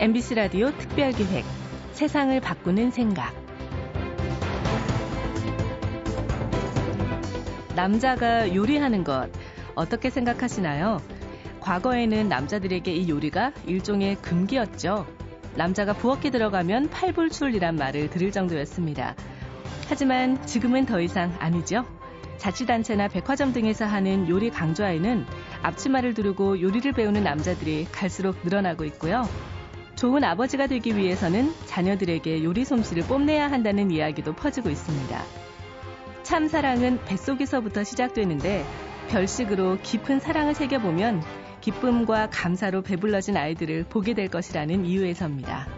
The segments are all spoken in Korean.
MBC 라디오 특별기획 세상을 바꾸는 생각 남자가 요리하는 것 어떻게 생각하시나요? 과거에는 남자들에게 이 요리가 일종의 금기였죠. 남자가 부엌에 들어가면 팔불출이란 말을 들을 정도였습니다. 하지만 지금은 더 이상 아니죠. 자치단체나 백화점 등에서 하는 요리 강좌에는 앞치마를 두르고 요리를 배우는 남자들이 갈수록 늘어나고 있고요. 좋은 아버지가 되기 위해서는 자녀들에게 요리 솜씨를 뽐내야 한다는 이야기도 퍼지고 있습니다. 참 사랑은 뱃속에서부터 시작되는데 별식으로 깊은 사랑을 새겨보면 기쁨과 감사로 배불러진 아이들을 보게 될 것이라는 이유에서입니다.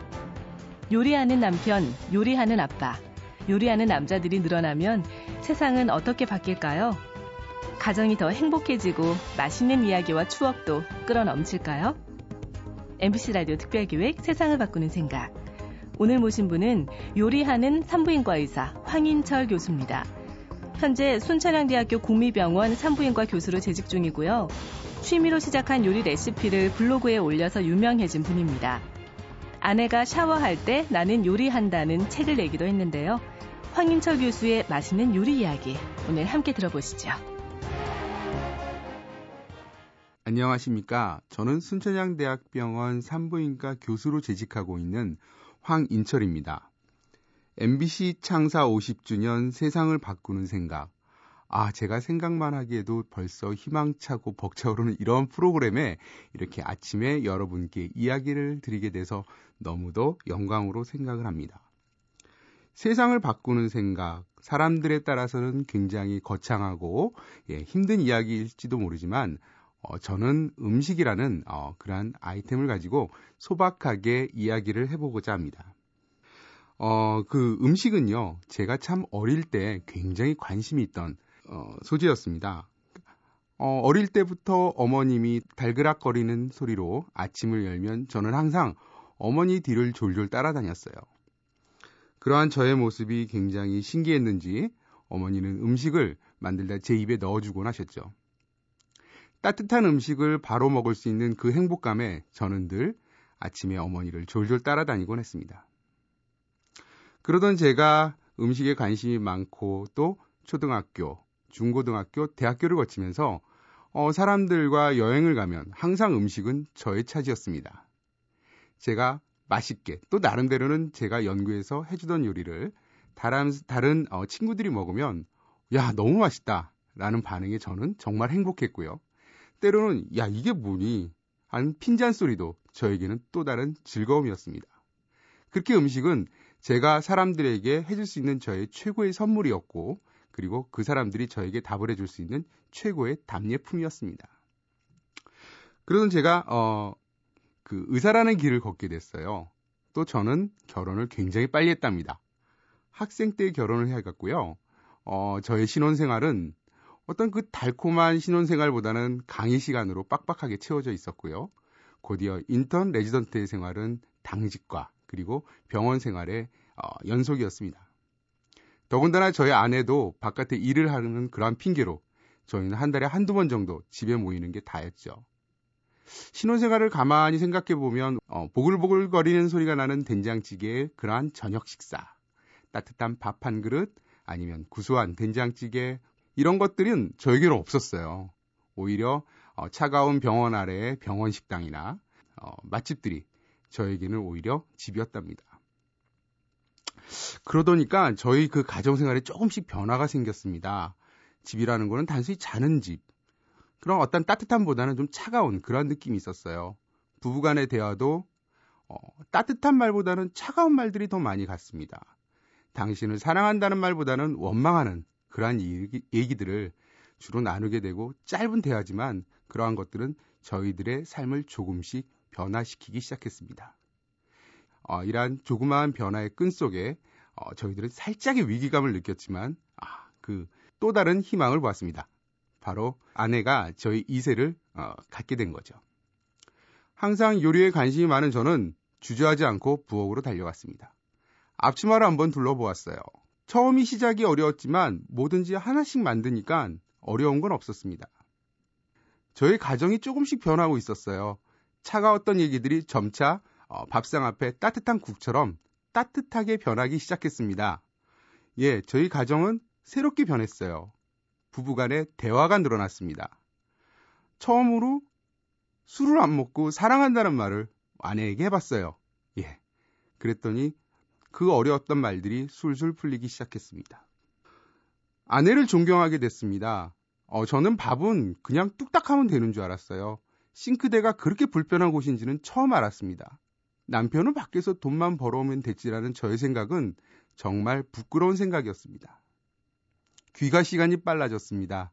요리하는 남편, 요리하는 아빠, 요리하는 남자들이 늘어나면 세상은 어떻게 바뀔까요? 가정이 더 행복해지고 맛있는 이야기와 추억도 끌어넘칠까요? MBC 라디오 특별기획 세상을 바꾸는 생각. 오늘 모신 분은 요리하는 산부인과 의사 황인철 교수입니다. 현재 순천향대학교 국미병원 산부인과 교수로 재직 중이고요. 취미로 시작한 요리 레시피를 블로그에 올려서 유명해진 분입니다. 아내가 샤워할 때 나는 요리한다는 책을 내기도 했는데요. 황인철 교수의 맛있는 요리 이야기 오늘 함께 들어보시죠. 안녕하십니까. 저는 순천향대학병원 산부인과 교수로 재직하고 있는 황인철입니다. MBC 창사 50주년 세상을 바꾸는 생각. 아, 제가 생각만 하기에도 벌써 희망차고 벅차오르는 이런 프로그램에 이렇게 아침에 여러분께 이야기를 드리게 돼서 너무도 영광으로 생각을 합니다. 세상을 바꾸는 생각, 사람들에 따라서는 굉장히 거창하고 예, 힘든 이야기일지도 모르지만 어, 저는 음식이라는 어, 그러한 아이템을 가지고 소박하게 이야기를 해보고자 합니다. 어, 그 음식은요, 제가 참 어릴 때 굉장히 관심이 있던 어, 소재였습니다. 어, 어릴 때부터 어머님이 달그락거리는 소리로 아침을 열면 저는 항상 어머니 뒤를 졸졸 따라다녔어요. 그러한 저의 모습이 굉장히 신기했는지 어머니는 음식을 만들다 제 입에 넣어주곤 하셨죠. 따뜻한 음식을 바로 먹을 수 있는 그 행복감에 저는 늘 아침에 어머니를 졸졸 따라다니곤 했습니다. 그러던 제가 음식에 관심이 많고 또 초등학교, 중고등학교, 대학교를 거치면서 어, 사람들과 여행을 가면 항상 음식은 저의 차지였습니다. 제가 맛있게 또 나름대로는 제가 연구해서 해주던 요리를 다른, 다른 어, 친구들이 먹으면 야 너무 맛있다 라는 반응에 저는 정말 행복했고요. 때로는 야 이게 뭐니 하는 핀잔 소리도 저에게는 또 다른 즐거움이었습니다. 그렇게 음식은 제가 사람들에게 해줄 수 있는 저의 최고의 선물이었고 그리고 그 사람들이 저에게 답을 해줄 수 있는 최고의 답례품이었습니다. 그러던 제가 어, 그 의사라는 길을 걷게 됐어요. 또 저는 결혼을 굉장히 빨리 했답니다. 학생 때 결혼을 해갔고요. 어, 저의 신혼생활은 어떤 그 달콤한 신혼생활보다는 강의 시간으로 빡빡하게 채워져 있었고요. 곧이어 인턴 레지던트의 생활은 당직과 그리고 병원 생활의 어, 연속이었습니다. 더군다나 저희 아내도 바깥에 일을 하는 그러한 핑계로 저희는 한 달에 한두 번 정도 집에 모이는 게 다였죠. 신혼생활을 가만히 생각해 보면 어, 보글보글거리는 소리가 나는 된장찌개의 그러한 저녁 식사, 따뜻한 밥 한 그릇, 아니면 구수한 된장찌개 이런 것들은 저에게는 없었어요. 오히려 어, 차가운 병원 아래의 병원 식당이나 어, 맛집들이 저에게는 오히려 집이었답니다. 그러더니까 저희 그 가정생활에 조금씩 변화가 생겼습니다. 집이라는 거는 단순히 자는 집, 그런 어떤 따뜻함보다는 좀 차가운 그런 느낌이 있었어요. 부부간의 대화도 어, 따뜻한 말보다는 차가운 말들이 더 많이 갔습니다. 당신을 사랑한다는 말보다는 원망하는 그러한 얘기, 얘기들을 주로 나누게 되고 짧은 대화지만 그러한 것들은 저희들의 삶을 조금씩 변화시키기 시작했습니다. 어, 이러한 조그마한 변화의 끈 속에 어, 저희들은 살짝의 위기감을 느꼈지만 아, 그 또 다른 희망을 보았습니다. 바로 아내가 저희 2세를 어, 갖게 된 거죠. 항상 요리에 관심이 많은 저는 주저하지 않고 부엌으로 달려갔습니다. 앞치마를 한번 둘러보았어요. 처음이 시작이 어려웠지만 뭐든지 하나씩 만드니까 어려운 건 없었습니다. 저희 가정이 조금씩 변하고 있었어요. 차가웠던 얘기들이 점차 어, 밥상 앞에 따뜻한 국처럼 따뜻하게 변하기 시작했습니다. 예, 저희 가정은 새롭게 변했어요. 부부간의 대화가 늘어났습니다. 처음으로 술을 안 먹고 사랑한다는 말을 아내에게 해봤어요. 예. 그랬더니 그 어려웠던 말들이 술술 풀리기 시작했습니다. 아내를 존경하게 됐습니다. 어, 저는 밥은 그냥 뚝딱 하면 되는 줄 알았어요. 싱크대가 그렇게 불편한 곳인지는 처음 알았습니다. 남편은 밖에서 돈만 벌어오면 됐지라는 저의 생각은 정말 부끄러운 생각이었습니다. 귀가 시간이 빨라졌습니다.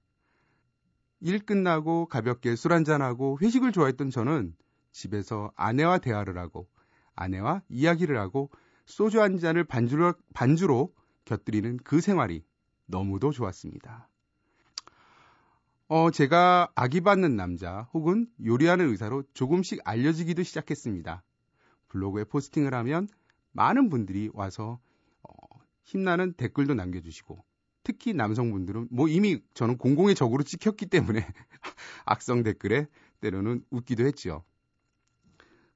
일 끝나고 가볍게 술 한잔하고 회식을 좋아했던 저는 집에서 아내와 대화를 하고 아내와 이야기를 하고 소주 한 잔을 반주로, 반주로 곁들이는 그 생활이 너무도 좋았습니다. 어, 제가 아기 받는 남자 혹은 요리하는 의사로 조금씩 알려지기도 시작했습니다. 블로그에 포스팅을 하면 많은 분들이 와서 어, 힘나는 댓글도 남겨주시고 특히 남성분들은 뭐 이미 저는 공공의 적으로 찍혔기 때문에 악성 댓글에 때로는 웃기도 했지요.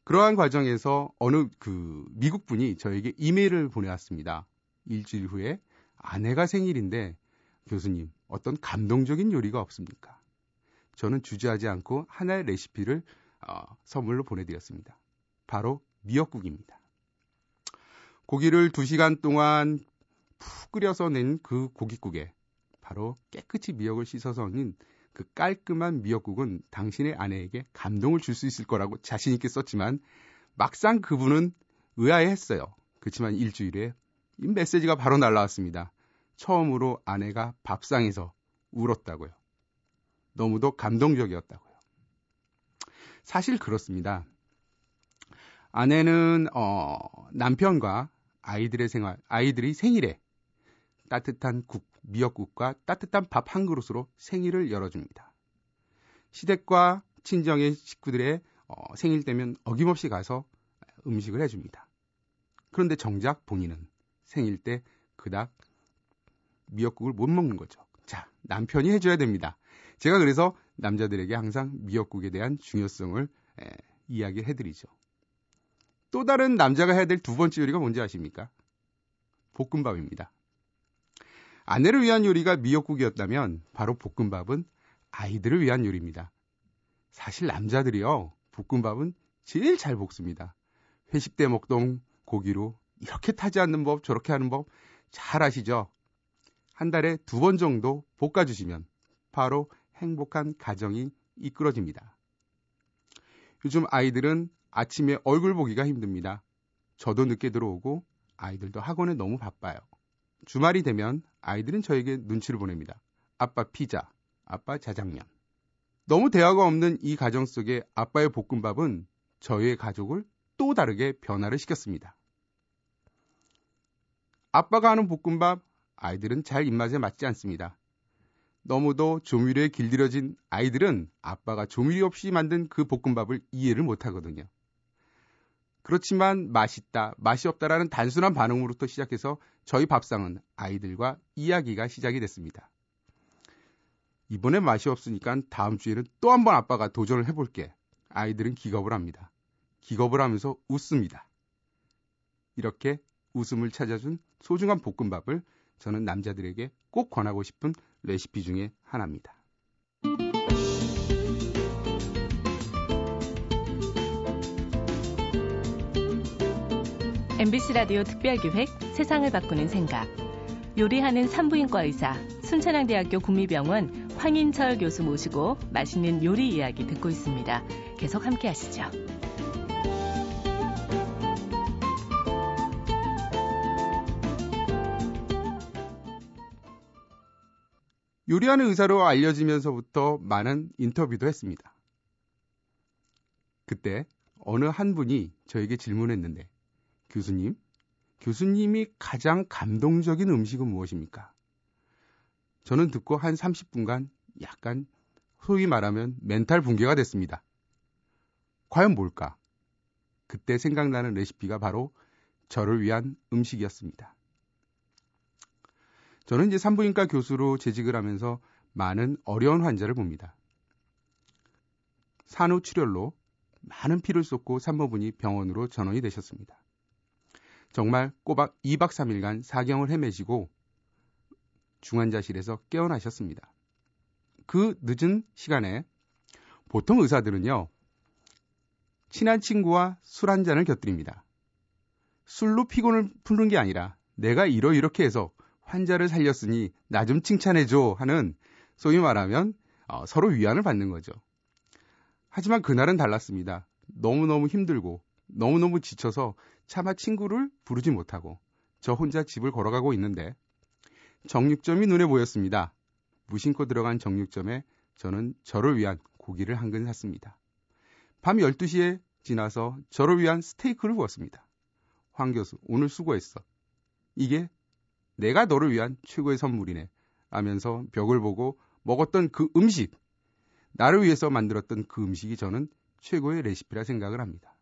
그러한 과정에서 어느 그 미국 분이 저에게 이메일을 보내왔습니다. 일주일 후에 아내가 생일인데 교수님 어떤 감동적인 요리가 없습니까? 저는 주저하지 않고 하나의 레시피를 어, 선물로 보내드렸습니다. 바로 미역국입니다. 고기를 2시간 동안 푹 끓여서 낸 그 고깃국에 바로 깨끗이 미역을 씻어서 넣은 그 깔끔한 미역국은 당신의 아내에게 감동을 줄 수 있을 거라고 자신있게 썼지만 막상 그분은 의아해 했어요. 그렇지만 일주일에 이 메시지가 바로 날라왔습니다. 처음으로 아내가 밥상에서 울었다고요. 너무도 감동적이었다고요. 사실 그렇습니다. 아내는 어, 남편과 아이들의 생활, 아이들이 생일에 따뜻한 국, 미역국과 따뜻한 밥 한 그릇으로 생일을 열어줍니다. 시댁과 친정의 식구들의 어, 생일 때면 어김없이 가서 음식을 해줍니다. 그런데 정작 본인은 생일 때 그닥 미역국을 못 먹는 거죠. 자, 남편이 해줘야 됩니다. 제가 그래서 남자들에게 항상 미역국에 대한 중요성을 에, 이야기해드리죠. 또 다른 남자가 해야 될 두 번째 요리가 뭔지 아십니까? 볶음밥입니다. 아내를 위한 요리가 미역국이었다면 바로 볶음밥은 아이들을 위한 요리입니다. 사실 남자들이요, 볶음밥은 제일 잘 볶습니다. 회식 때 먹던 고기로 이렇게 타지 않는 법, 저렇게 하는 법 잘 아시죠? 한 달에 두 번 정도 볶아주시면 바로 행복한 가정이 이끌어집니다. 요즘 아이들은 아침에 얼굴 보기가 힘듭니다. 저도 늦게 들어오고 아이들도 학원에 너무 바빠요. 주말이 되면 아이들은 저에게 눈치를 보냅니다. 아빠 피자, 아빠 자장면. 너무 대화가 없는 이 가정 속에 아빠의 볶음밥은 저희의 가족을 또 다르게 변화를 시켰습니다. 아빠가 하는 볶음밥, 아이들은 잘 입맛에 맞지 않습니다. 너무도 조미료에 길들여진 아이들은 아빠가 조미료 없이 만든 그 볶음밥을 이해를 못 하거든요. 그렇지만 맛있다, 맛이 없다라는 단순한 반응으로부터 시작해서 저희 밥상은 아이들과 이야기가 시작이 됐습니다. 이번에 맛이 없으니까 다음 주에는 또 한 번 아빠가 도전을 해볼게. 아이들은 기겁을 합니다. 기겁을 하면서 웃습니다. 이렇게 웃음을 찾아준 소중한 볶음밥을 저는 남자들에게 꼭 권하고 싶은 레시피 중에 하나입니다. MBC 라디오 특별기획 세상을 바꾸는 생각. 요리하는 산부인과 의사, 순천향대학교 국미병원 황인철 교수 모시고 맛있는 요리 이야기 듣고 있습니다. 계속 함께 하시죠. 요리하는 의사로 알려지면서부터 많은 인터뷰도 했습니다. 그때 어느 한 분이 저에게 질문했는데 교수님, 교수님이 가장 감동적인 음식은 무엇입니까? 저는 듣고 한 30분간 약간 소위 말하면 멘탈 붕괴가 됐습니다. 과연 뭘까? 그때 생각나는 레시피가 바로 저를 위한 음식이었습니다. 저는 이제 산부인과 교수로 재직을 하면서 많은 어려운 환자를 봅니다. 산후 출혈로 많은 피를 쏟고 산모분이 병원으로 전원이 되셨습니다. 정말 꼬박 2박 3일간 사경을 헤매시고 중환자실에서 깨어나셨습니다. 그 늦은 시간에 보통 의사들은요, 친한 친구와 술 한 잔을 곁들입니다. 술로 피곤을 푸는 게 아니라 내가 이러이렇게 해서 환자를 살렸으니 나 좀 칭찬해줘 하는 소위 말하면 어, 서로 위안을 받는 거죠. 하지만 그날은 달랐습니다. 너무너무 힘들고 너무너무 지쳐서 차마 친구를 부르지 못하고 저 혼자 집을 걸어가고 있는데 정육점이 눈에 보였습니다. 무심코 들어간 정육점에 저는 저를 위한 고기를 한 근 샀습니다. 밤 12시에 지나서 저를 위한 스테이크를 구웠습니다. 황 교수, 오늘 수고했어. 이게 내가 너를 위한 최고의 선물이네. 라면서 벽을 보고 먹었던 그 음식, 나를 위해서 만들었던 그 음식이 저는 최고의 레시피라 생각을 합니다.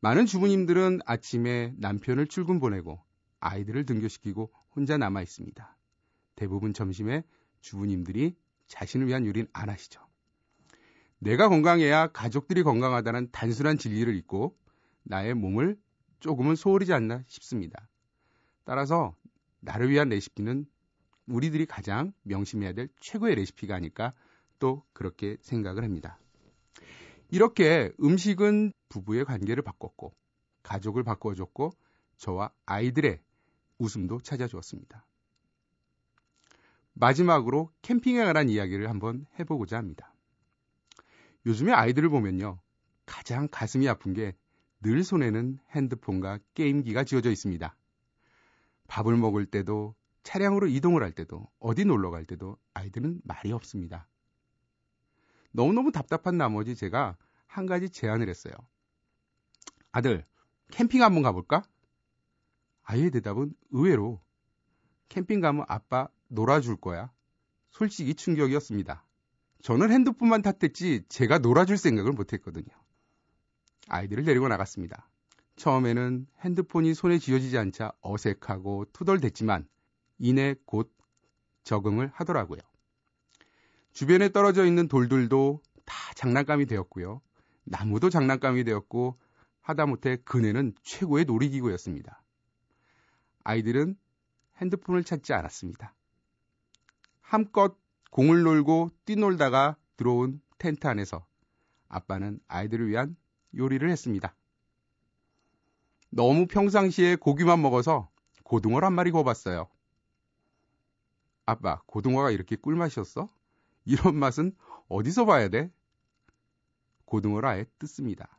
많은 주부님들은 아침에 남편을 출근 보내고 아이들을 등교시키고 혼자 남아 있습니다. 대부분 점심에 주부님들이 자신을 위한 요리는 안 하시죠. 내가 건강해야 가족들이 건강하다는 단순한 진리를 잊고 나의 몸을 조금은 소홀히지 않나 싶습니다. 따라서 나를 위한 레시피는 우리들이 가장 명심해야 될 최고의 레시피가 아닐까 또 그렇게 생각을 합니다. 이렇게 음식은 부부의 관계를 바꿨고 가족을 바꿔줬고 저와 아이들의 웃음도 찾아주었습니다. 마지막으로 캠핑에 관한 이야기를 한번 해보고자 합니다. 요즘에 아이들을 보면요. 가장 가슴이 아픈 게 늘 손에는 핸드폰과 게임기가 지어져 있습니다. 밥을 먹을 때도 차량으로 이동을 할 때도 어디 놀러 갈 때도 아이들은 말이 없습니다. 너무너무 답답한 나머지 제가 한 가지 제안을 했어요. 아들, 캠핑 한번 가볼까? 아이의 대답은 의외로 캠핑 가면 아빠 놀아줄 거야. 솔직히 충격이었습니다. 저는 핸드폰만 탓했지 제가 놀아줄 생각을 못했거든요. 아이들을 데리고 나갔습니다. 처음에는 핸드폰이 손에 쥐어지지 않자 어색하고 투덜댔지만 이내 곧 적응을 하더라고요. 주변에 떨어져 있는 돌들도 다 장난감이 되었고요. 나무도 장난감이 되었고 하다못해 그네는 최고의 놀이기구였습니다. 아이들은 핸드폰을 찾지 않았습니다. 함껏 공을 놀고 뛰놀다가 들어온 텐트 안에서 아빠는 아이들을 위한 요리를 했습니다. 너무 평상시에 고기만 먹어서 고등어를 한 마리 구워봤어요. 아빠, 고등어가 이렇게 꿀맛이었어? 이런 맛은 어디서 봐야 돼? 고등어를 아예 뜯습니다.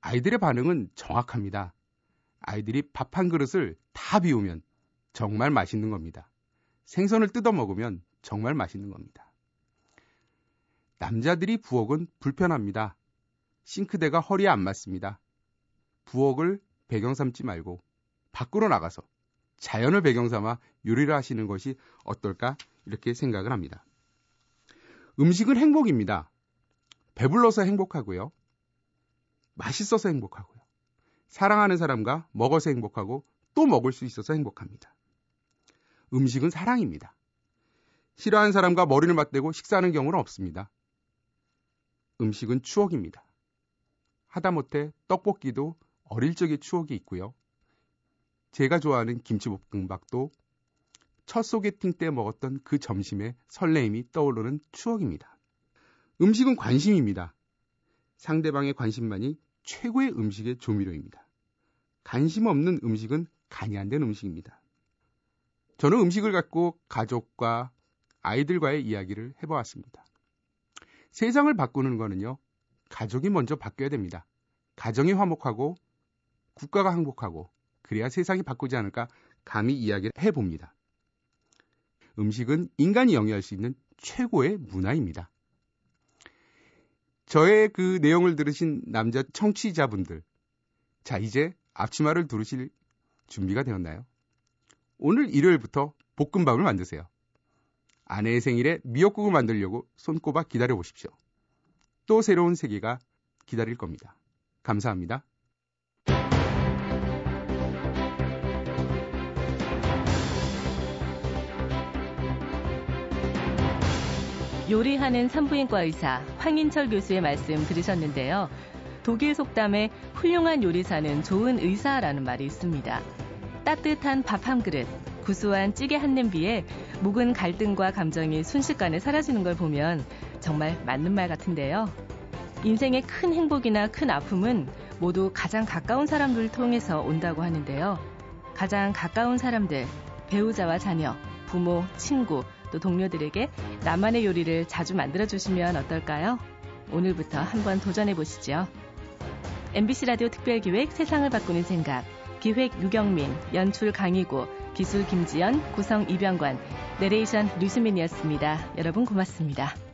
아이들의 반응은 정확합니다. 아이들이 밥 한 그릇을 다 비우면 정말 맛있는 겁니다. 생선을 뜯어 먹으면 정말 맛있는 겁니다. 남자들이 부엌은 불편합니다. 싱크대가 허리에 안 맞습니다. 부엌을 배경 삼지 말고 밖으로 나가서 자연을 배경 삼아 요리를 하시는 것이 어떨까 이렇게 생각을 합니다. 음식은 행복입니다. 배불러서 행복하고요. 맛있어서 행복하고요. 사랑하는 사람과 먹어서 행복하고 또 먹을 수 있어서 행복합니다. 음식은 사랑입니다. 싫어하는 사람과 머리를 맞대고 식사하는 경우는 없습니다. 음식은 추억입니다. 하다못해 떡볶이도 어릴 적의 추억이 있고요. 제가 좋아하는 김치볶음밥도 첫 소개팅 때 먹었던 그 점심의 설레임이 떠오르는 추억입니다. 음식은 관심입니다. 상대방의 관심만이 최고의 음식의 조미료입니다. 관심 없는 음식은 간이 안 된 음식입니다. 저는 음식을 갖고 가족과 아이들과의 이야기를 해보았습니다. 세상을 바꾸는 거는요, 가족이 먼저 바뀌어야 됩니다. 가정이 화목하고 국가가 행복하고 그래야 세상이 바꾸지 않을까 감히 이야기를 해봅니다. 음식은 인간이 영위할 수 있는 최고의 문화입니다. 저의 그 내용을 들으신 남자 청취자분들, 자, 이제 앞치마를 두르실 준비가 되었나요? 오늘 일요일부터 볶음밥을 만드세요. 아내의 생일에 미역국을 만들려고 손꼽아 기다려 보십시오. 또 새로운 세계가 기다릴 겁니다. 감사합니다. 요리하는 산부인과 의사 황인철 교수의 말씀 들으셨는데요. 독일 속담에 훌륭한 요리사는 좋은 의사라는 말이 있습니다. 따뜻한 밥 한 그릇, 구수한 찌개 한 냄비에 묵은 갈등과 감정이 순식간에 사라지는 걸 보면 정말 맞는 말 같은데요. 인생의 큰 행복이나 큰 아픔은 모두 가장 가까운 사람들을 통해서 온다고 하는데요. 가장 가까운 사람들, 배우자와 자녀, 부모, 친구, 또 동료들에게 나만의 요리를 자주 만들어 주시면 어떨까요? 오늘부터 한번 도전해 보시죠. MBC 라디오 특별기획 세상을 바꾸는 생각. 기획 유경민, 연출 강희구, 기술 김지연, 구성 이병관, 내레이션 류수민이었습니다. 여러분 고맙습니다.